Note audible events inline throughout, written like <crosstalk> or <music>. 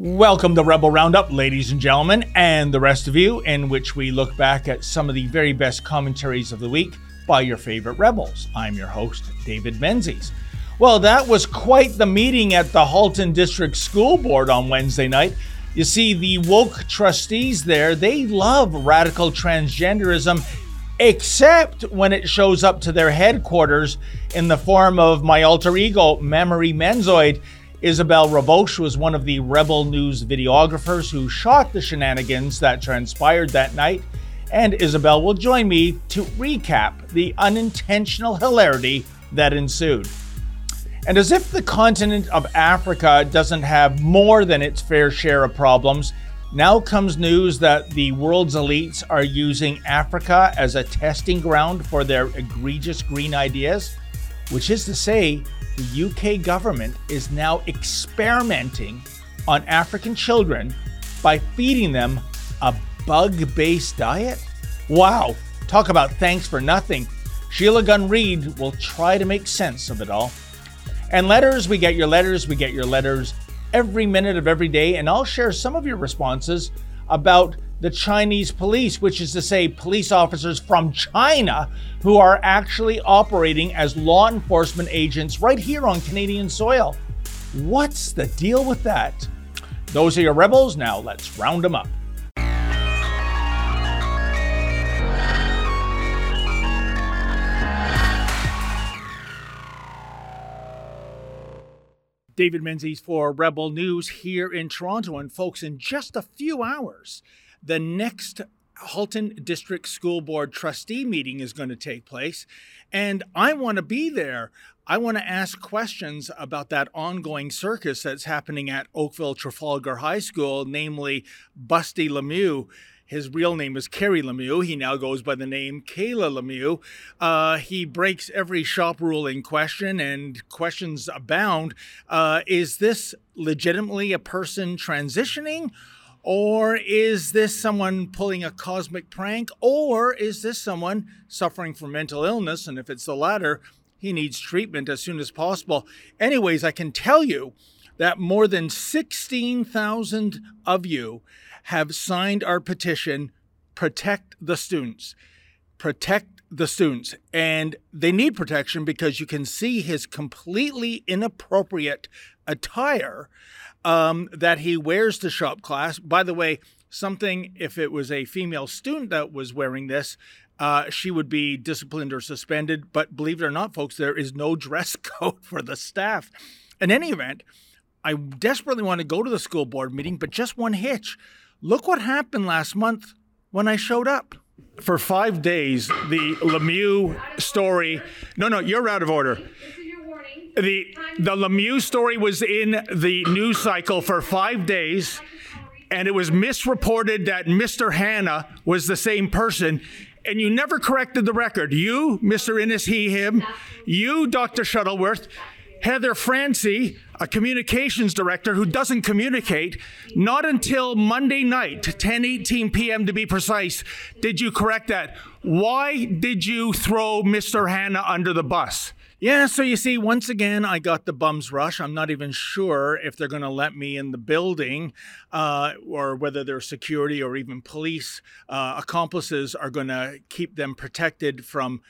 Welcome to Rebel Roundup, ladies and gentlemen, and the rest of you, in which we look back at some of the very best commentaries of the week by your favorite rebels. I'm your host, David Menzies. Well, that was quite the meeting at the Halton District School Board on Wednesday night. You see, the woke trustees there, they love radical transgenderism, except when it shows up to their headquarters in the form of my alter ego, Mammary Menzoid Isabel Raboche was one of the Rebel News videographers who shot the shenanigans that transpired that night, and Isabel will join me to recap the unintentional hilarity that ensued. And as if the continent of Africa doesn't have more than its fair share of problems, now comes news that the world's elites are using Africa as a testing ground for their egregious green ideas, which is to say, the UK government is now experimenting on African children by feeding them a bug based diet? Wow, talk about thanks for nothing. Sheila Gunn Reid will try to make sense of it all. And letters, we get your letters, we get your letters every minute of every day, and I'll share some of your responses about the Chinese police, which is to say, police officers from China who are actually operating as law enforcement agents right here on Canadian soil. What's the deal with that? Those are your rebels. Now let's round them up. David Menzies for Rebel News here in Toronto. And folks, in just a few hours, the next Halton District School Board trustee meeting is going to take place, and I want to be there. I want to ask questions about that ongoing circus that's happening at Oakville Trafalgar High School, namely Busty Lemieux. His real name is Kerry Lemieux. He now goes by the name Kayla Lemieux. Uh, he breaks every shop rule in question, and questions abound. Uh, is this legitimately a person transitioning? Or is this someone pulling a cosmic prank? Or is this someone suffering from mental illness? And if it's the latter, he needs treatment as soon as possible. Anyways, I can tell you that more than 16,000 of you have signed our petition, Protect the Students. Protect the students. And they need protection because you can see his completely inappropriate attire um, that he wears to shop class. By the way, something if it was a female student that was wearing this, uh, she would be disciplined or suspended. But believe it or not, folks, there is no <laughs> dress code for the staff. In any event, I desperately want to go to the school board meeting, but just one hitch. Look what happened last month when I showed up. For five days, the Lemieux story. No, no, you're out of order This is your warning. the the Lemieux story was in the news cycle for five days, and it was misreported that Mr. Hanna was the same person. And you never corrected the record. You, Mr. Innes, he, him, you, Dr. Shuttleworth, Heather Francie, a communications director who doesn't communicate, not until Monday night, 10:18 p.m. to be precise, did you correct that. Why did you throw Mr. Hanna under the bus? Yeah, so you see, once again, I got the bum's rush. I'm not even sure if they're going to let me in the building uh, or whether their security or even police uh, accomplices are going to keep them protected from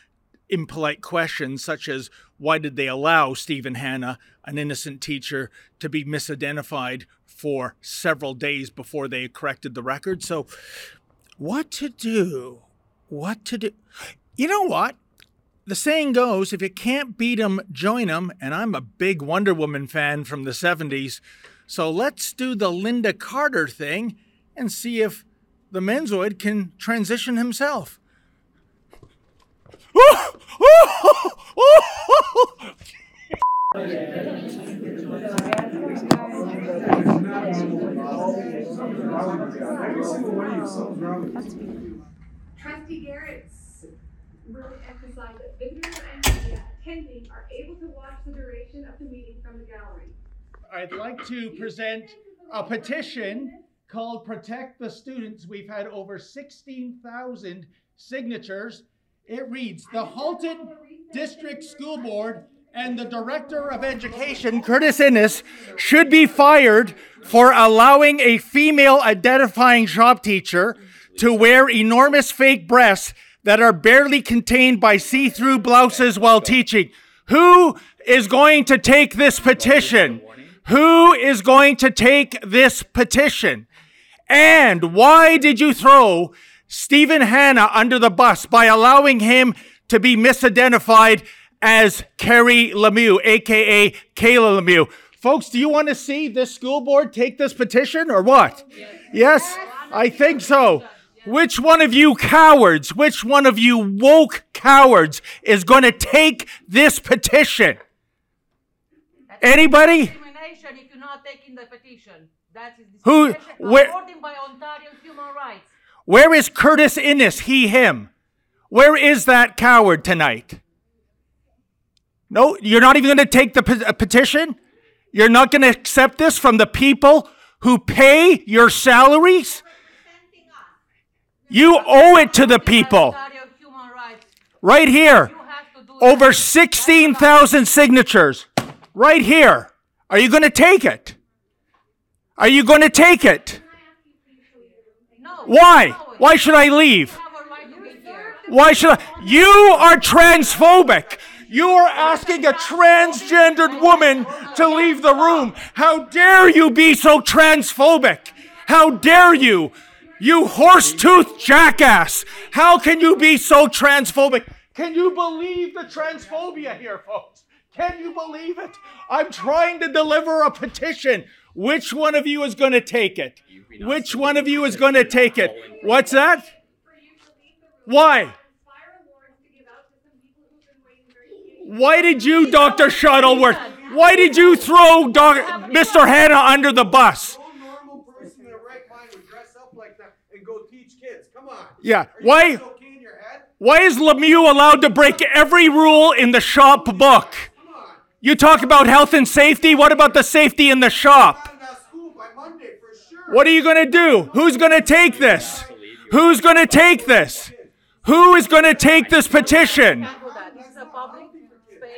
impolite questions such as why did they allow Stephen Hanna, an innocent teacher, to be misidentified for several days before they corrected the record? So, what to do? What to do? You know what? the saying goes if you can't beat 'em, join 'em, and I'm a big Wonder Woman fan from the 70s. So let's do the Lynda Carter thing and see if the Menzoid can transition himself. Trustee Garrett's really emphasize that visitors and attending are able to watch the duration of the meeting from the gallery. I'd like to present a petition called Protect the Students. We've had over 16,000 signatures. It reads The Halton District School Board and the director of education, Curtis Innes, should be fired for allowing a female identifying shop teacher to wear enormous fake breasts that are barely contained by see through blouses while teaching. Who is going to take this petition? Who is going to take this petition? And why did you throw Stephen Hanna under the bus by allowing him to be misidentified as Kerry Lemieux, aka Kayla Lemieux? Folks, do you want to see this school board take this petition or what? Yes, yes I think so. Which one of you cowards, which one of you woke cowards is going to take this petition? Anybody? Discrimination if you're not taking the petition. That is Who- where- by Ontario Human Rights. Where is Curtis Innes, he, him? Where is that coward tonight? No, you're not even going to take the uh, petition? You're not going to accept this from the people who pay your salaries? You owe it to the people. Right here. Over that. 16,000 signatures. Right here. Are you going to take it? Are you going to take it? Why? Why should I leave? Why should I? You are transphobic. You are asking a transgendered woman to leave the room. How dare you be so transphobic? How dare you? You horse-toothed jackass. How can you be so transphobic? Can you believe the transphobia here, folks? Can you believe it? I'm trying to deliver a petition. Which one of you is going to take it? Which one of you is going to take it? What's that? for you to leave the room. Why? Inspire awards to give out to some people who've been waiting very patiently. Why did you, Dr. Shuttleworth? Why did you throw doc- Mr. Hanna under the bus? No normal person in their right mind would dress up like that and go teach kids. Come on. Yeah. Why? guys okay in your head? Why is Lemieux allowed to break every rule in the shop book? You talk about health and safety. What about the safety in the shop? What are you going to do? Who's going to take this? Who's going to take this? Who is going to take this petition?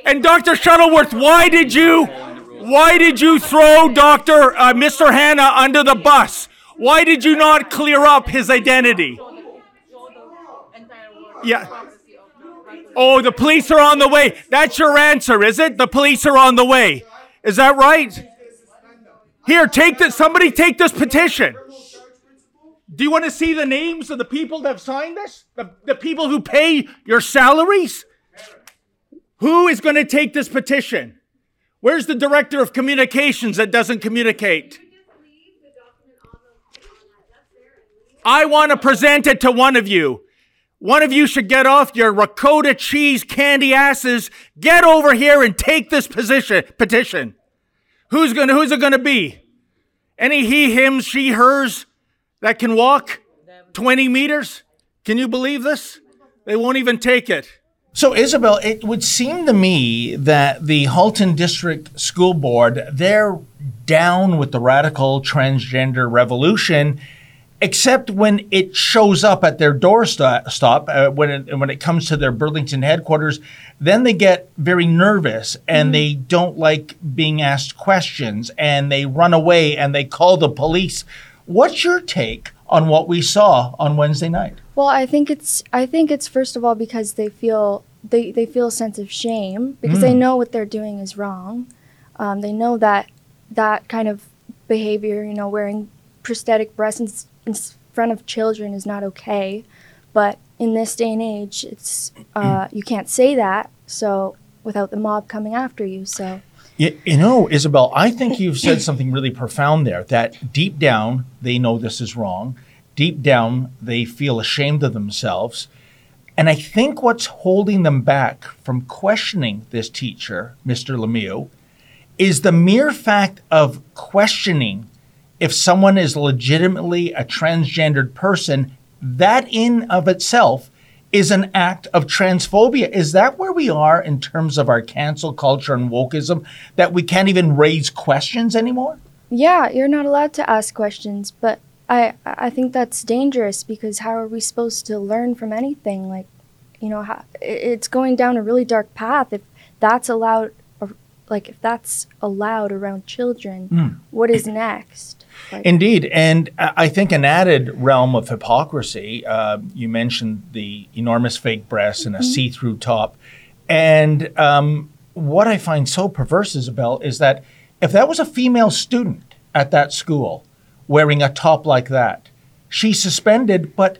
And Dr. Shuttleworth, why did you, why did you throw Dr. Uh, Mr. Hanna under the bus? Why did you not clear up his identity? Yeah. Oh, the police are on the way. That's your answer, is it? The police are on the way. Is that right? Here, take this. Somebody take this petition. Do you want to see the names of the people that have signed this? The, the people who pay your salaries? Who is going to take this petition? Where's the director of communications that doesn't communicate? I want to present it to one of you. One of you should get off your ricotta cheese candy asses. Get over here and take this position petition. Who's gonna who's it gonna be? Any he, him, she, hers that can walk 20 meters? Can you believe this? They won't even take it. So, Isabel, it would seem to me that the Halton District School Board, they're down with the radical transgender revolution, except when it shows up at their doorstop, stop, uh, when, it, when it comes to their Burlington headquarters, then they get very nervous and they don't like being asked questions and they run away and they call the police. What's your take on what we saw on Wednesday night? Well, I think it's I think it's first of all because they feel they, they feel a sense of shame because they know what they're doing is wrong. Um, they know that that kind of behavior, you know, wearing prosthetic breasts in, s- in s- front of children is not okay. But in this day and age, it's uh, you can't say that. So without the mob coming after you, so You, you know, Isabel, I think you've said something really profound there that deep down they know this is wrong. Deep down they feel ashamed of themselves. And I think what's holding them back from questioning this teacher, Mr. Lemieux, is the mere fact of questioning if someone is legitimately a transgendered person. That in of itself is an act of transphobia. Is that where we are in terms of our cancel culture and wokeism that we can't even raise questions anymore? Yeah, you're not allowed to ask questions, but I I think that's dangerous because how are we supposed to learn from anything? Like, you know, how, it's going down a really dark path if that's allowed like if that's allowed around children, Mm. what is next? Indeed. And I think an added realm of hypocrisy, uh, you mentioned the enormous fake breasts and a see through top. And um, what I find so perverse, Isabel, is that if that was a female student at that school wearing a top like that, she's suspended. But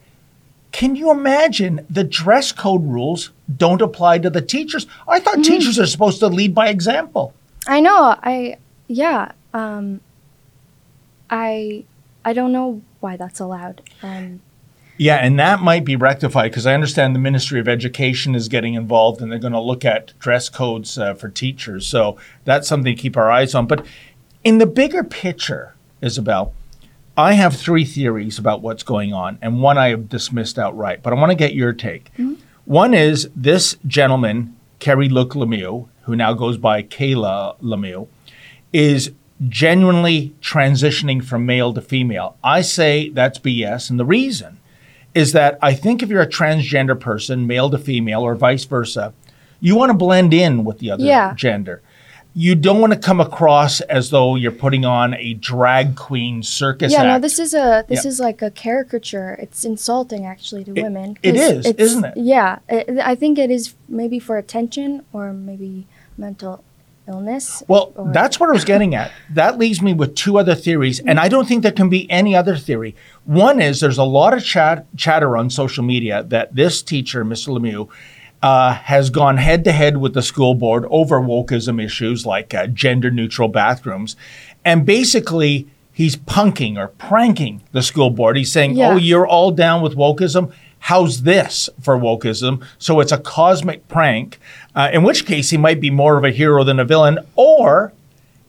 can you imagine the dress code rules don't apply to the teachers? I thought teachers are supposed to lead by example. I know. I yeah. Um, I I don't know why that's allowed. Um, Yeah, and that might be rectified because I understand the Ministry of Education is getting involved and they're going to look at dress codes uh, for teachers. So that's something to keep our eyes on. But in the bigger picture, Isabel, I have three theories about what's going on, and one I have dismissed outright. But I want to get your take. One is this gentleman, Kerry Luke Lemieux, who now goes by Kayla Lemieux, is genuinely transitioning from male to female. I say that's BS, and the reason is that I think if you're a transgender person, male to female, or vice versa, you want to blend in with the other Yeah. gender. You don't want to come across as though you're putting on a drag queen circus yeah, act. no, this is a this Yeah. is like a caricature. It's insulting actually to It- women. it is, isn't it? Yeah, it, I think it is maybe for attention or maybe mental illness. Well, or- that's what I was getting at. <laughs> That leaves me with two other theories, and I don't think there can be any other theory. One is there's a lot of chat, chatter on social media that this teacher, Mr. Lemieux, uh, has gone head to head with the school board over wokeism issues like uh, gender neutral bathrooms. And basically, he's punking or pranking the school board. He's saying, Yeah. Oh, you're all down with wokeism. How's this for wokeism? So it's a cosmic prank, uh, in which case he might be more of a hero than a villain, or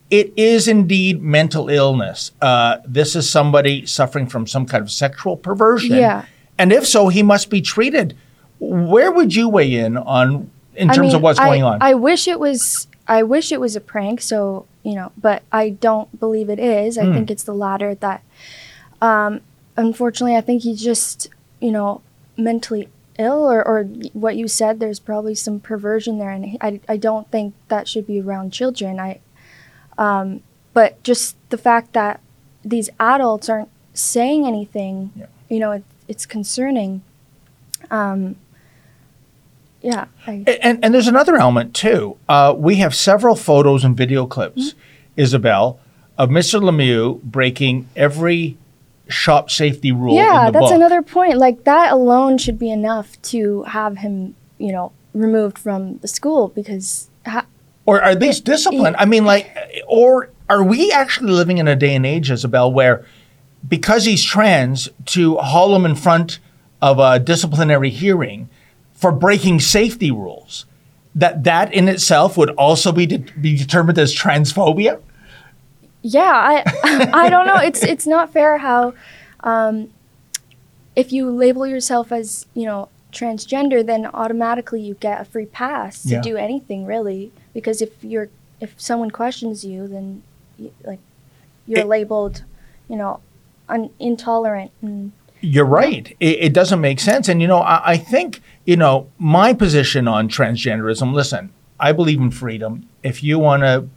it is indeed mental illness. Uh, this is somebody suffering from some kind of sexual perversion. Yeah. And if so, he must be treated. Where would you weigh in on in I terms mean, of what's I- going on? I wish it was. I wish it was a prank. So you know, but I don't believe it is. I Hmm. think it's the latter. That, um, unfortunately, I think he's just you know mentally ill, or or what you said. There's probably some perversion there, and I I don't think that should be around children. I, um, but just the fact that these adults aren't saying anything, Yeah. you know, it, it's concerning. Um, yeah. I, And, and there's another element too. Uh, we have several photos and video clips, Mm-hmm. Isabel, of Mr. Lemieux breaking every shop safety rule in yeah, that's book. another point. Like that alone should be enough to have him, you know, removed from the school because ha- or at least discipline. I mean, like, or are we actually living in a day and age, Isabel, where because he's trans, to haul him in front of a disciplinary hearing for breaking safety rules, that that in itself would also be de- be determined as transphobia? Yeah, I <laughs> I don't know. It's it's not fair how um, if you label yourself as, you know, transgender, then automatically you get a free pass to Yeah. do anything really because if you're if someone questions you, then you, like you're It- labeled, you know, un- intolerant and You're right. It, it doesn't make sense. And, you know, I, I think, you know, my position on transgenderism listen, I believe in freedom. If you want to,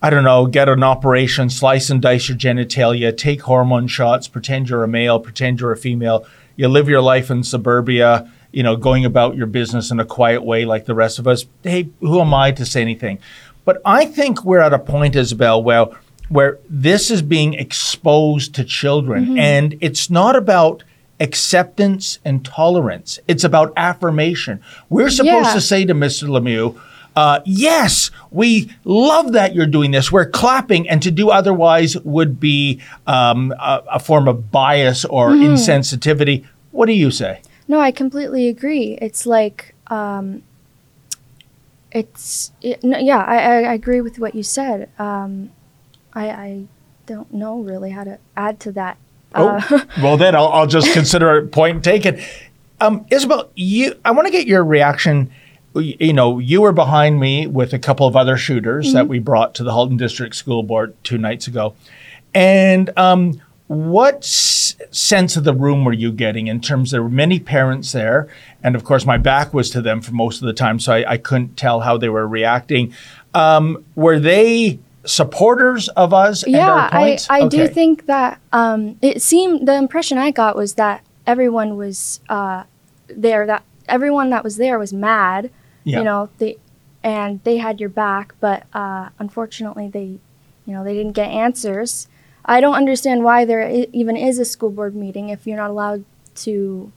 I don't know, get an operation, slice and dice your genitalia, take hormone shots, pretend you're a male, pretend you're a female, you live your life in suburbia, you know, going about your business in a quiet way like the rest of us. Hey, who am I to say anything? But I think we're at a point, Isabel, where where this is being exposed to children, mm-hmm. and it's not about acceptance and tolerance. It's about affirmation. We're supposed Yeah. to say to Mr. Lemieux, uh, yes, we love that you're doing this. We're clapping, and to do otherwise would be um, a, a form of bias or insensitivity. What do you say? No, I completely agree. It's like, um, it's it, no, yeah, I, I, I agree with what you said. Um, I I don't know really how to add to that. Uh, Oh, <laughs> well, then I'll, I'll just consider it point taken. Um, Isabel, you, I want to get your reaction. You know, you were behind me with a couple of other shooters that we brought to the Halton District School Board two nights ago. And um, what s- sense of the room were you getting in terms there were many parents there? And of course, my back was to them for most of the time, so I, I couldn't tell how they were reacting. Um, were they supporters of us yeah, I? I do think that um, it seemed the impression I got was that everyone was uh, there. That everyone that was there was mad. Yeah. You know, they and they had your back, but uh, unfortunately, they, you know, they didn't get answers. I don't understand why there I- even is a school board meeting if you're not allowed to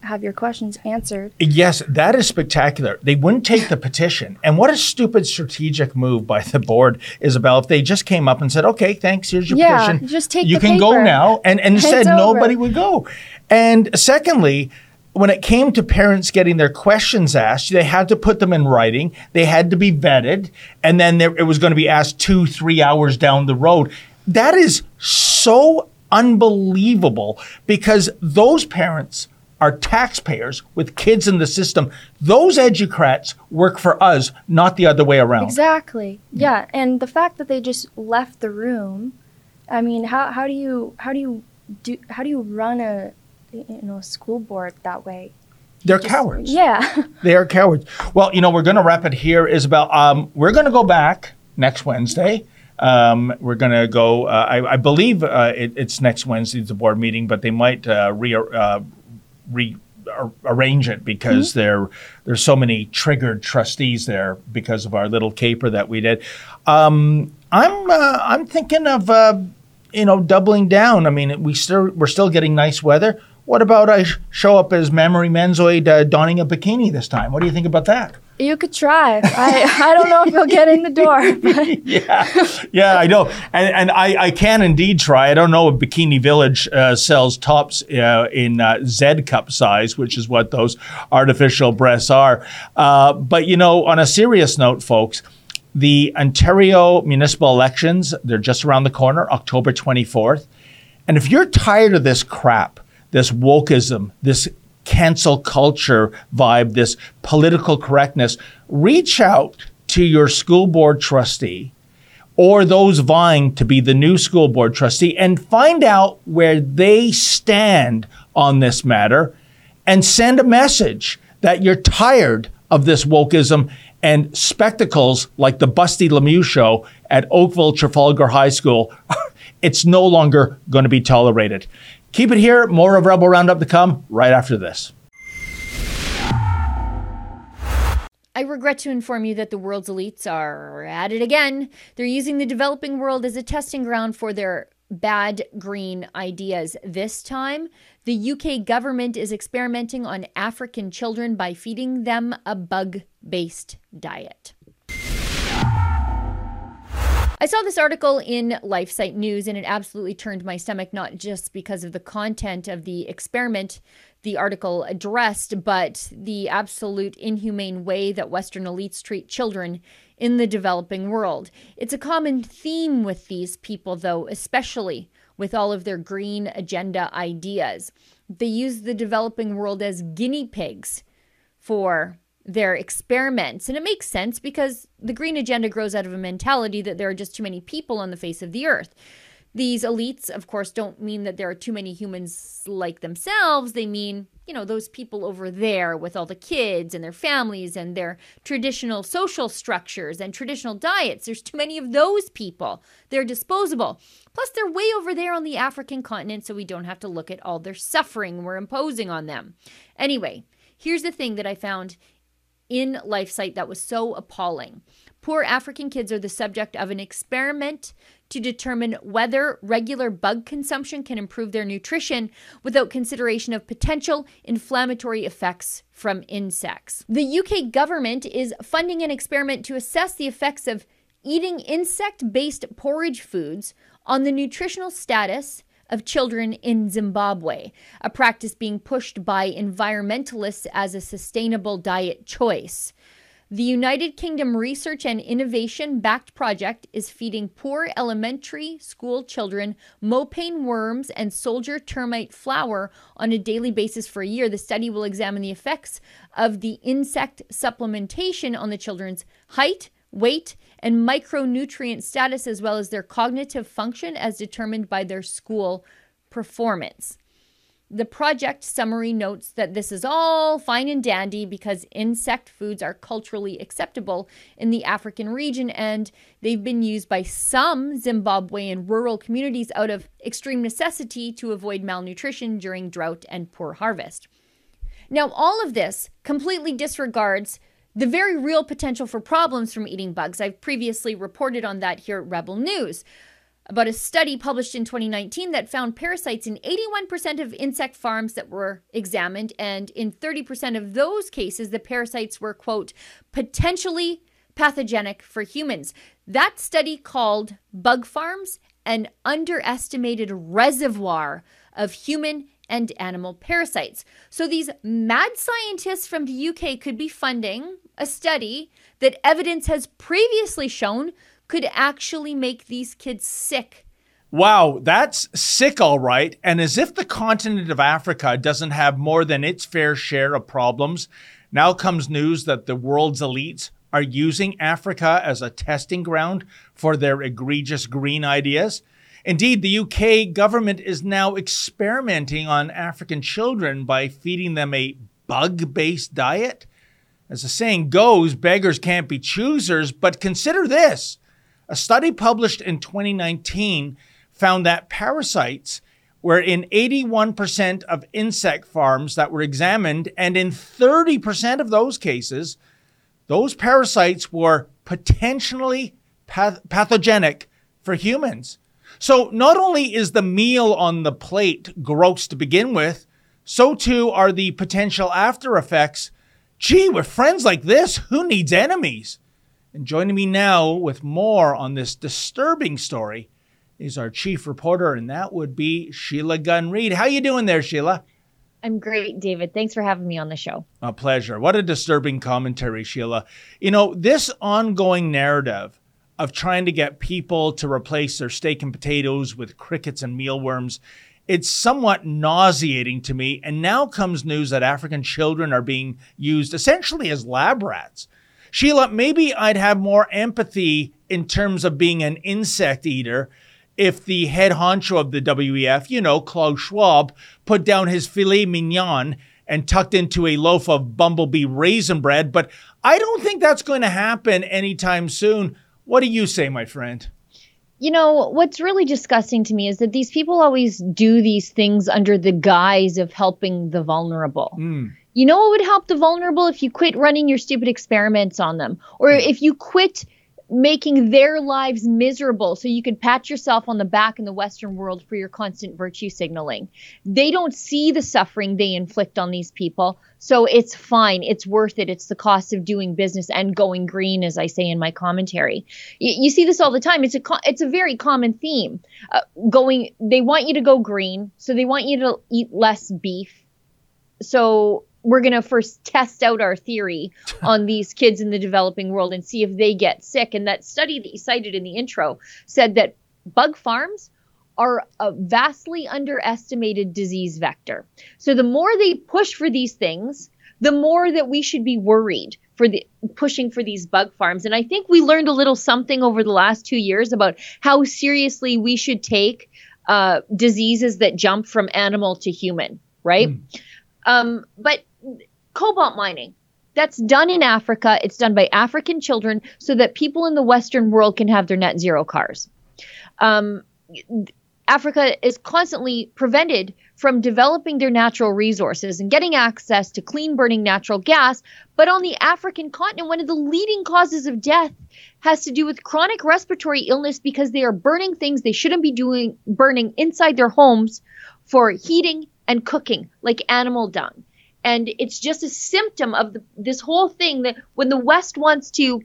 have your questions answered. Yes, that is spectacular. They wouldn't take the petition. And what a stupid strategic move by the board, Isabel, if they just came up and said, okay, thanks, here's your Yeah, petition. just take You can go now. And, and <laughs> It's over. nobody would go. And secondly, when it came to parents getting their questions asked, they had to put them in writing. They had to be vetted. And then there, it was going to be asked two, three hours down the road. That is so unbelievable because those parents are taxpayers with kids in the system. Those educrats work for us, not the other way around. Exactly. Yeah, and the fact that they just left the room, I mean, how, how do you how do you do how do you run a you know school board that way? They're Just- cowards. Yeah. <laughs> They are cowards. Well, you know, we're going to wrap it here, Isabel. Um, we're going to go back next Wednesday. Um, we're going to go, uh, I, I believe uh, it, it's next Wednesday, the board meeting, but they might uh, re, uh, re arrange it because there there's so many triggered trustees there because of our little caper that we did. Um, I'm uh, I'm thinking of uh, you know doubling down. I mean, we still we're still getting nice weather. What about I sh- show up as Mammary Menzoid uh, donning a bikini this time? What do you think about that? you could try. I I don't know if you'll get in the door, <laughs> but yeah, yeah, I know, and and I, I can indeed try. I don't know if Bikini Village uh, sells tops uh, in uh, Z cup size, which is what those artificial breasts are. Uh, but you know, on a serious note, folks. The Ontario municipal elections, they're just around the corner, October 24th. And if you're tired of this crap, this wokeism, this cancel culture vibe, this political correctness, reach out to your school board trustee or those vying to be the new school board trustee and find out where they stand on this matter and send a message that you're tired of this wokeism and spectacles like the Busty Lemieux show at Oakville Trafalgar High School. <laughs> it's no longer going to be tolerated. Keep it here. More of Rebel Roundup to come right after this. I regret to inform you that the world's elites are at it again. They're using the developing world as a testing ground for their bad green ideas. This time, the UK government is experimenting on African children by feeding them a bug based diet. I saw this article in LifeSite News and it absolutely turned my stomach, not just because of the content of the experiment the article addressed, but the absolute inhumane way that Western elites treat children in the developing world. It's a common theme with these people, though, especially with all of their green agenda ideas. They use the developing world as guinea pigs for their experiments. And it makes sense because the green agenda grows out of a mentality that there are just too many people on the face of the earth. These elites, of course, don't mean that there are too many humans like themselves. They mean, you know, those people over there with all the kids and their families and their traditional social structures and traditional diets. There's too many of those people. They're disposable. Plus, they're way over there on the African continent, so we don't have to look at all their suffering we're imposing on them. Anyway, here's the thing that I found in LifeSite that was so appalling. Poor African kids are the subject of an experiment to determine whether regular bug consumption can improve their nutrition without consideration of potential inflammatory effects from insects. The UK government is funding an experiment to assess the effects of eating insect based porridge foods on the nutritional status of children in Zimbabwe, a practice being pushed by environmentalists as a sustainable diet choice. The United Kingdom Research and Innovation backed project is feeding poor elementary school children mopane worms and soldier termite flour on a daily basis for a year. The study will examine the effects of the insect supplementation on the children's height, weight, and micronutrient status, as well as their cognitive function as determined by their school performance. The project summary notes that this is all fine and dandy because insect foods are culturally acceptable in the African region and they've been used by some Zimbabwean rural communities out of extreme necessity to avoid malnutrition during drought and poor harvest. Now, all of this completely disregards the very real potential for problems from eating bugs. I've previously reported on that here at Rebel News about a study published in 2019 that found parasites in 81% of insect farms that were examined. And in 30% of those cases, the parasites were, quote, potentially pathogenic for humans. That study called bug farms an underestimated reservoir of human and animal parasites. So these mad scientists from the UK could be funding a study that evidence has previously shown could actually make these kids sick. Wow, that's sick, all right. And as if the continent of Africa doesn't have more than its fair share of problems, now comes news that the world's elites are using Africa as a testing ground for their egregious green ideas. Indeed, the UK government is now experimenting on African children by feeding them a bug based diet. As the saying goes, beggars can't be choosers, but consider this a study published in 2019 found that parasites were in 81% of insect farms that were examined, and in 30% of those cases, those parasites were potentially path- pathogenic for humans. So, not only is the meal on the plate gross to begin with, so too are the potential after effects. Gee, with friends like this, who needs enemies? And joining me now with more on this disturbing story is our chief reporter, and that would be Sheila Gunn Reid. How you doing there, Sheila? I'm great, David. Thanks for having me on the show. A pleasure. What a disturbing commentary, Sheila. You know, this ongoing narrative of trying to get people to replace their steak and potatoes with crickets and mealworms, it's somewhat nauseating to me. And now comes news that African children are being used essentially as lab rats. Sheila, maybe I'd have more empathy in terms of being an insect eater if the head honcho of the WEF, you know, Klaus Schwab, put down his filet mignon and tucked into a loaf of bumblebee raisin bread. But I don't think that's going to happen anytime soon. What do you say, my friend? You know, what's really disgusting to me is that these people always do these things under the guise of helping the vulnerable. Mm. You know what would help the vulnerable if you quit running your stupid experiments on them, or if you quit making their lives miserable so you could pat yourself on the back in the Western world for your constant virtue signaling. They don't see the suffering they inflict on these people. So it's fine. It's worth it. It's the cost of doing business and going green, as I say in my commentary. You, you see this all the time. It's a it's a very common theme. Uh, going, they want you to go green, so they want you to eat less beef. So we're going to first test out our theory <laughs> on these kids in the developing world and see if they get sick. And that study that you cited in the intro said that bug farms are a vastly underestimated disease vector. So the more they push for these things, the more that we should be worried for the pushing for these bug farms. And I think we learned a little something over the last two years about how seriously we should take uh, diseases that jump from animal to human, right? Mm. Um, but cobalt mining. That's done in Africa. It's done by African children so that people in the Western world can have their net zero cars. Um, Africa is constantly prevented from developing their natural resources and getting access to clean burning natural gas. But on the African continent, one of the leading causes of death has to do with chronic respiratory illness because they are burning things they shouldn't be doing, burning inside their homes for heating and cooking, like animal dung and it's just a symptom of the, this whole thing that when the west wants to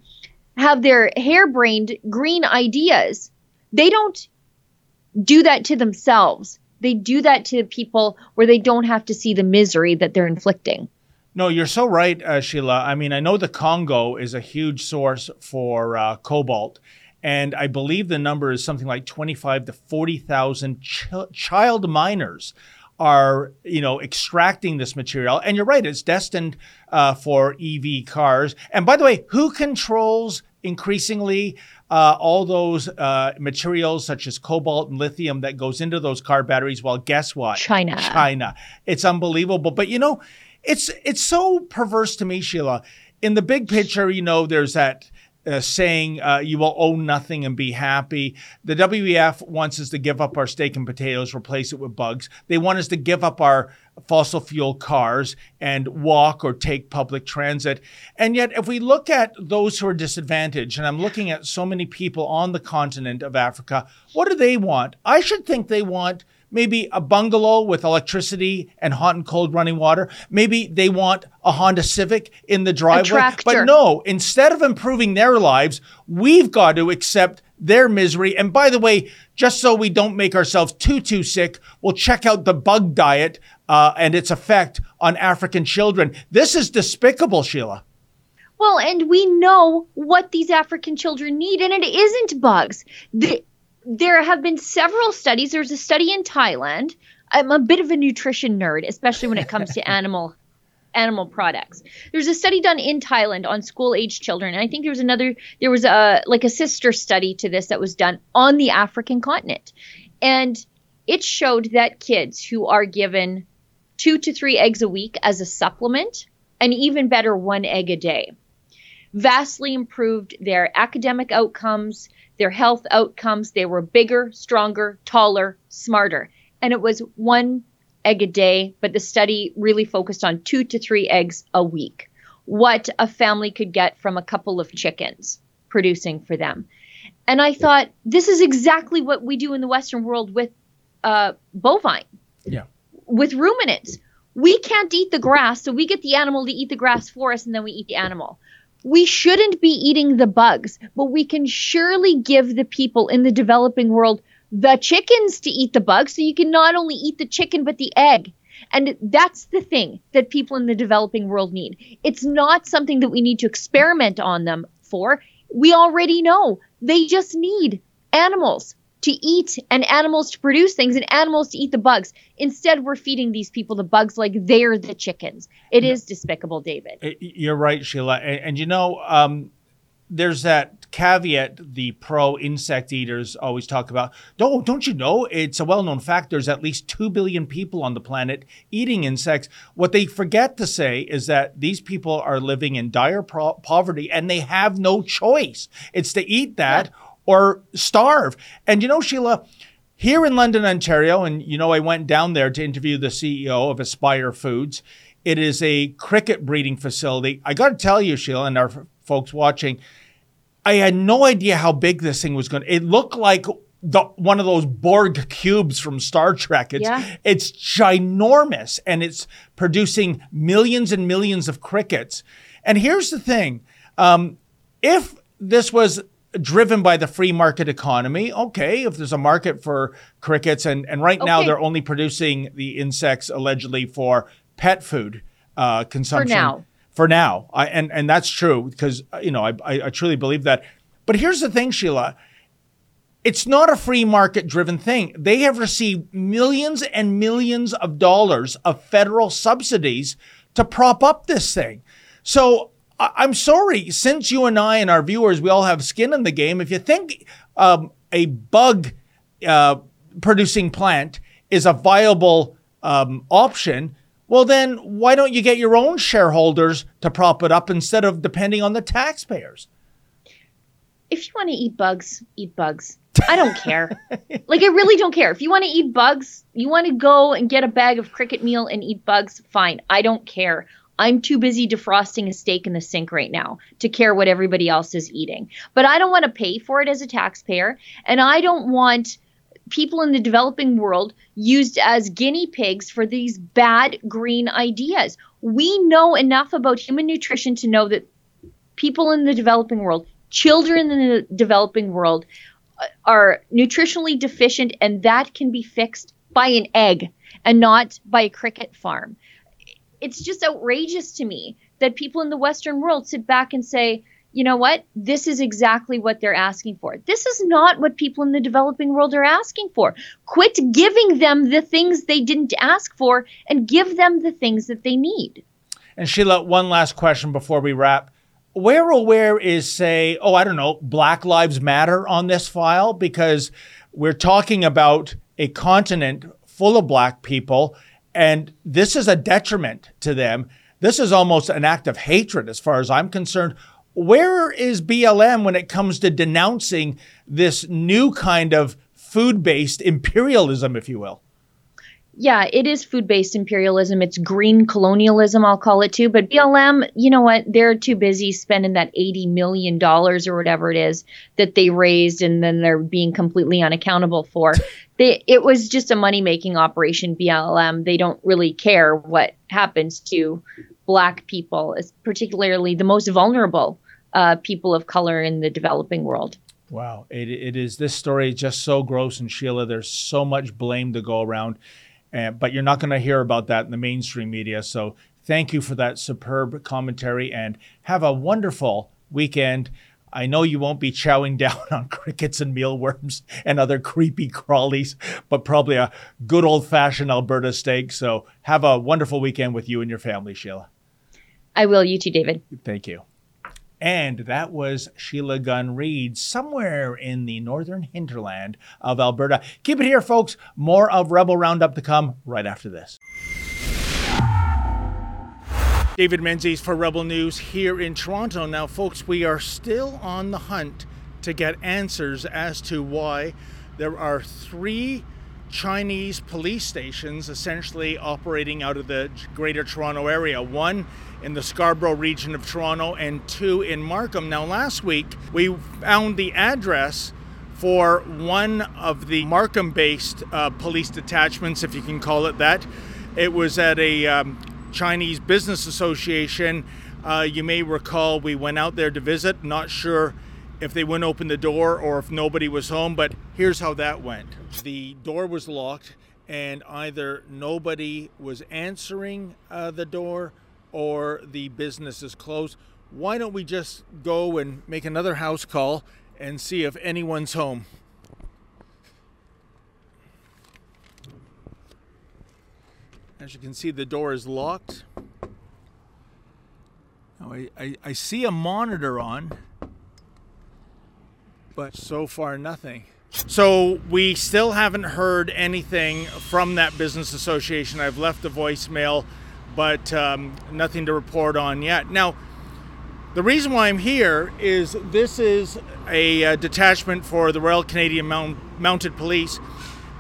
have their harebrained green ideas they don't do that to themselves. They do that to people where they don't have to see the misery that they're inflicting. No, you're so right, uh, Sheila. I mean, I know the Congo is a huge source for uh, cobalt, and I believe the number is something like 25 to 40,000 ch- child miners are you know extracting this material and you're right it's destined uh, for ev cars and by the way who controls increasingly uh, all those uh, materials such as cobalt and lithium that goes into those car batteries. Well, guess what? China. China. It's unbelievable. But you know, it's it's so perverse to me, Sheila. In the big picture, you know, there's that uh, saying uh, you will own nothing and be happy. The WEF wants us to give up our steak and potatoes, replace it with bugs. They want us to give up our fossil fuel cars and walk or take public transit. And yet, if we look at those who are disadvantaged, and I'm looking at so many people on the continent of Africa, what do they want? I should think they want maybe a bungalow with electricity and hot and cold running water. Maybe they want a Honda Civic in the driveway. But no, instead of improving their lives, we've got to accept their misery. And by the way, just so we don't make ourselves too, too sick, we'll check out the bug diet uh, and its effect on African children. This is despicable, Sheila. Well, and we know what these African children need, and it isn't bugs. The, there have been several studies. There's a study in Thailand. I'm a bit of a nutrition nerd, especially when it comes to <laughs> animal animal products. There's a study done in Thailand on school age children, and I think there was another. There was a like a sister study to this that was done on the African continent, and it showed that kids who are given two to three eggs a week as a supplement, and even better, one egg a day, vastly improved their academic outcomes, their health outcomes. They were bigger, stronger, taller, smarter. And it was one egg a day, but the study really focused on two to three eggs a week. What a family could get from a couple of chickens producing for them. And I thought, this is exactly what we do in the Western world with uh, bovine Yeah. with ruminants. We can't eat the grass, so we get the animal to eat the grass for us and then we eat the animal. We shouldn't be eating the bugs, but we can surely give the people in the developing world the chickens to eat the bugs so you can not only eat the chicken but the egg. And that's the thing that people in the developing world need. It's not something that we need to experiment on them for. We already know they just need animals to eat and animals to produce things and animals to eat the bugs. Instead, we're feeding these people the bugs like they're the chickens. It is despicable, David. You're right, Sheila. And, and you know, um, there's that caveat the pro insect eaters always talk about. Don't, don't you know? It's a well known fact there's at least 2 billion people on the planet eating insects. What they forget to say is that these people are living in dire pro- poverty and they have no choice. It's to eat that or starve. And you know, Sheila, here in London, Ontario, and you know, I went down there to interview the CEO of Aspire Foods. It is a cricket breeding facility. I got to tell you, Sheila, and our f- folks watching, I had no idea how big this thing was going to. It looked like the one of those Borg cubes from Star Trek. It's Yeah. it's ginormous and it's producing millions and millions of crickets. And here's the thing: um, if this was driven by the free market economy, okay, if there's a market for crickets, and and right now they're only producing the insects allegedly for pet food uh, consumption now. for now. I, and and that's true because uh, you know I, I I truly believe that. But here's the thing, Sheila. It's not a free market driven thing. They have received millions and millions of dollars of federal subsidies to prop up this thing. So I- I'm sorry, since you and I and our viewers, we all have skin in the game. If you think um, a bug uh, producing plant is a viable um, option, well, then why don't you get your own shareholders to prop it up instead of depending on the taxpayers? If you want to eat bugs, eat bugs. I don't care. <laughs> like, I really don't care. If you want to eat bugs, you want to go and get a bag of cricket meal and eat bugs, fine. I don't care. I'm too busy defrosting a steak in the sink right now to care what everybody else is eating. But I don't want to pay for it as a taxpayer. And I don't want people in the developing world used as guinea pigs for these bad green ideas. We know enough about human nutrition to know that people in the developing world, children in the developing world, uh, are nutritionally deficient, and that can be fixed by an egg and not by a cricket farm. It's just outrageous to me that people in the Western world sit back and say, you know what? This is exactly what they're asking for. This is not what people in the developing world are asking for. Quit giving them the things they didn't ask for and give them the things that they need. And Sheila, one last question before we wrap. where or where is, say, oh, I don't know, Black Lives Matter on this file? Because we're talking about a continent full of black people, and this is a detriment to them. This is almost an act of hatred, as far as I'm concerned. Where is BLM when it comes to denouncing this new kind of food based imperialism, if you will? Yeah, it is food based imperialism. It's green colonialism, I'll call it too. But BLM, you know what? They're too busy spending that $80 million or whatever it is that they raised and then they're being completely unaccountable for. <laughs> They, it was just a money making operation, BLM. They don't really care what happens to black people, particularly the most vulnerable uh, people of color in the developing world. Wow. It, it is this story is just so gross. And Sheila, there's so much blame to go around. And, but you're not going to hear about that in the mainstream media. So thank you for that superb commentary and have a wonderful weekend. I know you won't be chowing <laughs> down on crickets and mealworms and other creepy crawlies, but probably a good old fashioned Alberta steak. So have a wonderful weekend with you and your family, Sheila. I will. You too, David. Thank you. And that was Sheila Gunn Reid, somewhere in the northern hinterland of Alberta. Keep it here, folks. More of Rebel Roundup to come right after this. David Menzies for Rebel News here in Toronto. Now, folks, we are still on the hunt to get answers as to why there are three Chinese police stations essentially operating out of the Greater Toronto area. One in the Scarborough region of Toronto and two in Markham. Now, last week we found the address for one of the Markham based uh, police detachments, if you can call it that. It was at a um, Chinese Business Association. Uh, you may recall we went out there to visit, not sure if they wouldn't open the door or if nobody was home, but here's how that went. The door was locked, and either nobody was answering uh, the door or the business is closed. Why don't we just go and make another house call and see if anyone's home? As you can see, the door is locked. Now, I, I, I see a monitor on but so far nothing. So we still haven't heard anything from that business association. I've left a voicemail, but um, nothing to report on yet. Now, the reason why I'm here is this is a, a uh, detachment for the Royal Canadian Mount, Mounted Police,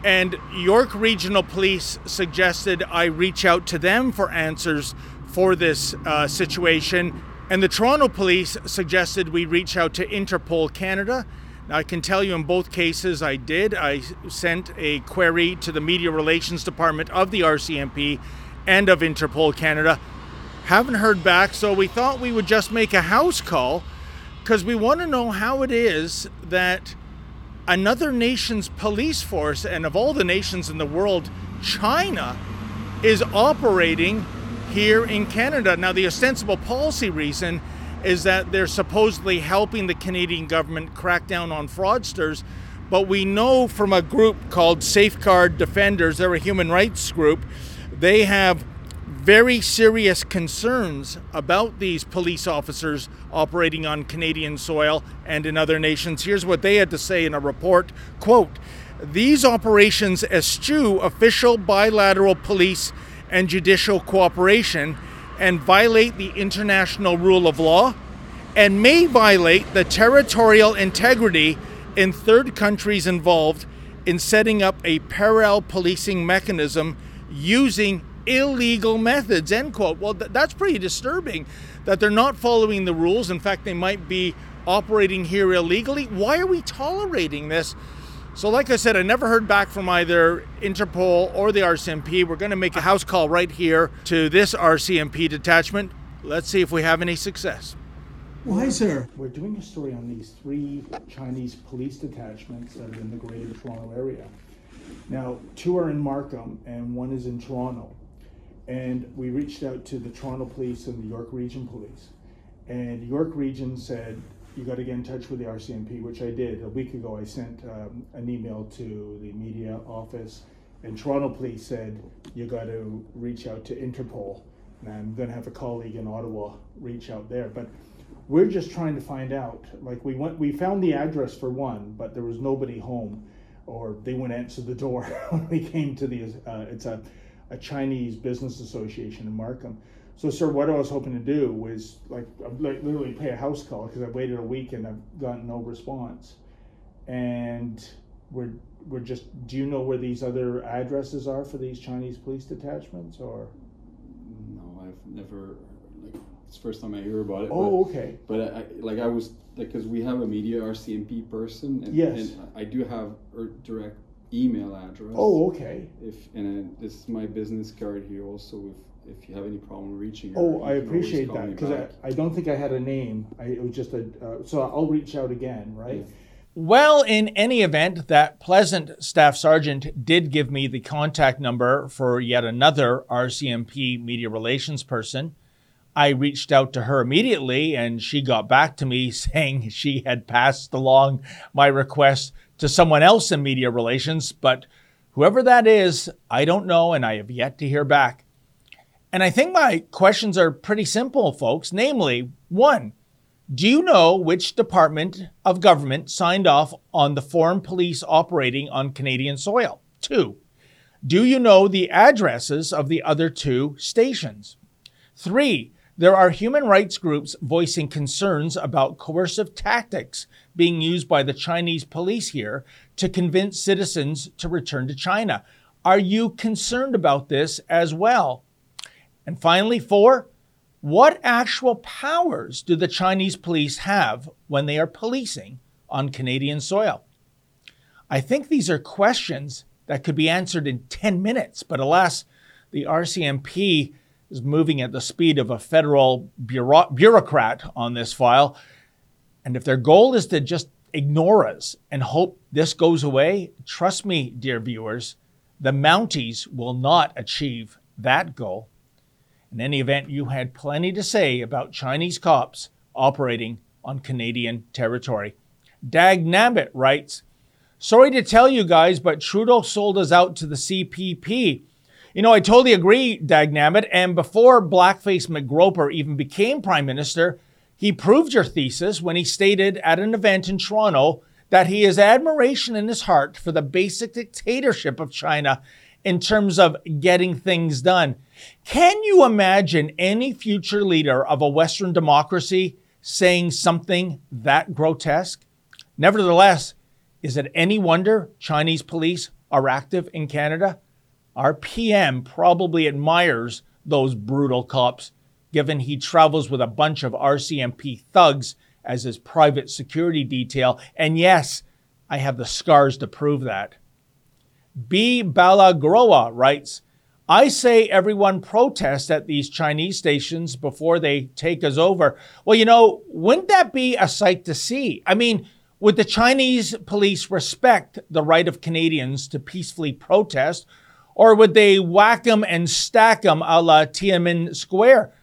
and York Regional Police suggested I reach out to them for answers for this uh, situation. And the Toronto Police suggested we reach out to Interpol Canada I can tell you in both cases I did. I sent a query to the Media Relations Department of the RCMP and of Interpol Canada. Haven't heard back, so we thought we would just make a house call because we want to know how it is that another nation's police force, and of all the nations in the world, China, is operating here in Canada. Now, the ostensible policy reason is that they're supposedly helping the Canadian government crack down on fraudsters. But we know from a group called Safeguard Defenders, they're a human rights group, they have very serious concerns about these police officers operating on Canadian soil and in other nations. Here's what they had to say in a report quote, these operations eschew official bilateral police and judicial cooperation and violate the international rule of law and may violate the territorial integrity in third countries involved in setting up a parallel policing mechanism using illegal methods end quote. Well th- that's pretty disturbing that they're not following the rules. In fact they might be operating here illegally. Why are we tolerating this so, like I said, I never heard back from either Interpol or the RCMP. We're going to make a house call right here to this RCMP detachment. Let's see if we have any success. Why, sir? We're doing a story on these three Chinese police detachments that are in the greater Toronto area. Now, two are in Markham and one is in Toronto. And we reached out to the Toronto Police and the York Region Police. And York Region said you got to get in touch with the RCMP, which I did. A week ago, I sent um, an email to the media office, and Toronto Police said you got to reach out to Interpol. And I'm going to have a colleague in Ottawa reach out there. But we're just trying to find out. Like we went, we found the address for one, but there was nobody home, or they wouldn't answer the door <laughs> when we came to the. Uh, it's a, a Chinese business association in Markham. So, sir, what I was hoping to do was like, like literally pay a house call because I waited a week and I've gotten no response. And we're we're just. Do you know where these other addresses are for these Chinese police detachments, or? No, I've never like it's the first time I hear about it. Oh, okay. But, but I, like I was like because we have a media RCMP person, and, Yes. and I do have a direct email address. Oh, okay. If and uh, this is my business card here also. If if you have any problem reaching her, Oh, you I can always appreciate call that me because back. I, I don't think I had a name. I, it was just a. Uh, so I'll reach out again, right? Yeah. Well, in any event, that pleasant staff sergeant did give me the contact number for yet another RCMP media relations person. I reached out to her immediately and she got back to me <laughs> saying she had passed along my request to someone else in media relations, but whoever that is, I don't know and I have yet to hear back. And I think my questions are pretty simple, folks. Namely, one, do you know which department of government signed off on the foreign police operating on Canadian soil? Two, do you know the addresses of the other two stations? Three, there are human rights groups voicing concerns about coercive tactics being used by the Chinese police here to convince citizens to return to China. Are you concerned about this as well? And finally, four, what actual powers do the Chinese police have when they are policing on Canadian soil? I think these are questions that could be answered in 10 minutes, but alas, the RCMP is moving at the speed of a federal bureau- bureaucrat on this file. And if their goal is to just ignore us and hope this goes away, trust me, dear viewers, the Mounties will not achieve that goal. In any event, you had plenty to say about Chinese cops operating on Canadian territory. Dag Nabbit writes, Sorry to tell you guys, but Trudeau sold us out to the CPP. You know, I totally agree, Dag Nabbit, and before Blackface McGroper even became Prime Minister, he proved your thesis when he stated at an event in Toronto that he has admiration in his heart for the basic dictatorship of China in terms of getting things done. Can you imagine any future leader of a Western democracy saying something that grotesque? Nevertheless, is it any wonder Chinese police are active in Canada? Our PM probably admires those brutal cops, given he travels with a bunch of RCMP thugs as his private security detail. And yes, I have the scars to prove that. B. Balagroa writes, I say everyone protest at these Chinese stations before they take us over. Well, you know, wouldn't that be a sight to see? I mean, would the Chinese police respect the right of Canadians to peacefully protest, or would they whack them and stack them a la Tiananmen Square?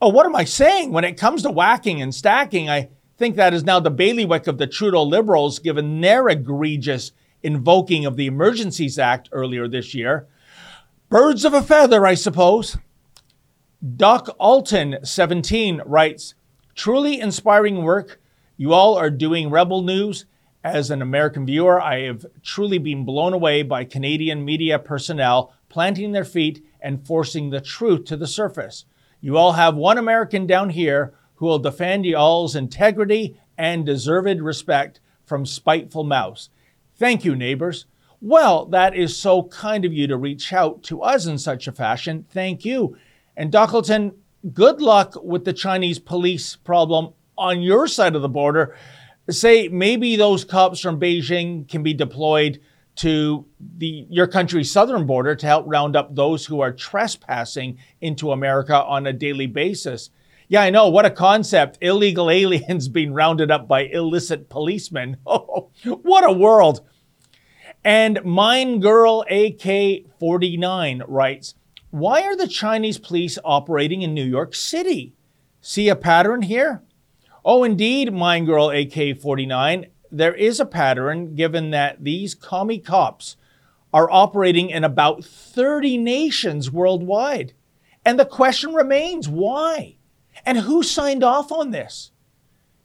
Oh, what am I saying? When it comes to whacking and stacking, I think that is now the bailiwick of the Trudeau Liberals, given their egregious invoking of the Emergencies Act earlier this year. Birds of a feather, I suppose. Doc Alton, 17, writes Truly inspiring work. You all are doing Rebel News. As an American viewer, I have truly been blown away by Canadian media personnel planting their feet and forcing the truth to the surface. You all have one American down here who will defend y'all's integrity and deserved respect from spiteful mouths. Thank you, neighbors. Well, that is so kind of you to reach out to us in such a fashion. Thank you. And Dockleton, good luck with the Chinese police problem on your side of the border. Say maybe those cops from Beijing can be deployed to the your country's southern border to help round up those who are trespassing into America on a daily basis. Yeah, I know. What a concept. Illegal aliens <laughs> being rounded up by illicit policemen. <laughs> Oh, what a world. And Mine Girl AK49 writes Why are the Chinese police operating in New York City? See a pattern here? Oh, indeed, Mine Girl AK49. There is a pattern given that these commie cops are operating in about 30 nations worldwide. And the question remains why? And who signed off on this?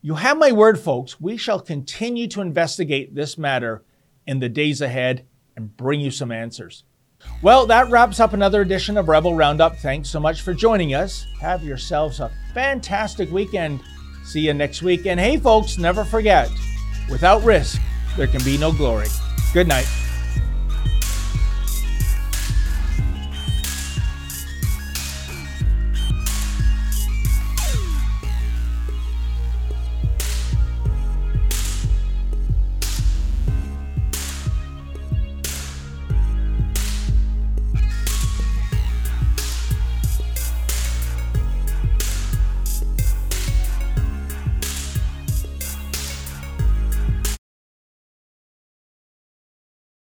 You have my word, folks. We shall continue to investigate this matter in the days ahead and bring you some answers. Well, that wraps up another edition of Rebel Roundup. Thanks so much for joining us. Have yourselves a fantastic weekend. See you next week. And hey, folks, never forget without risk, there can be no glory. Good night.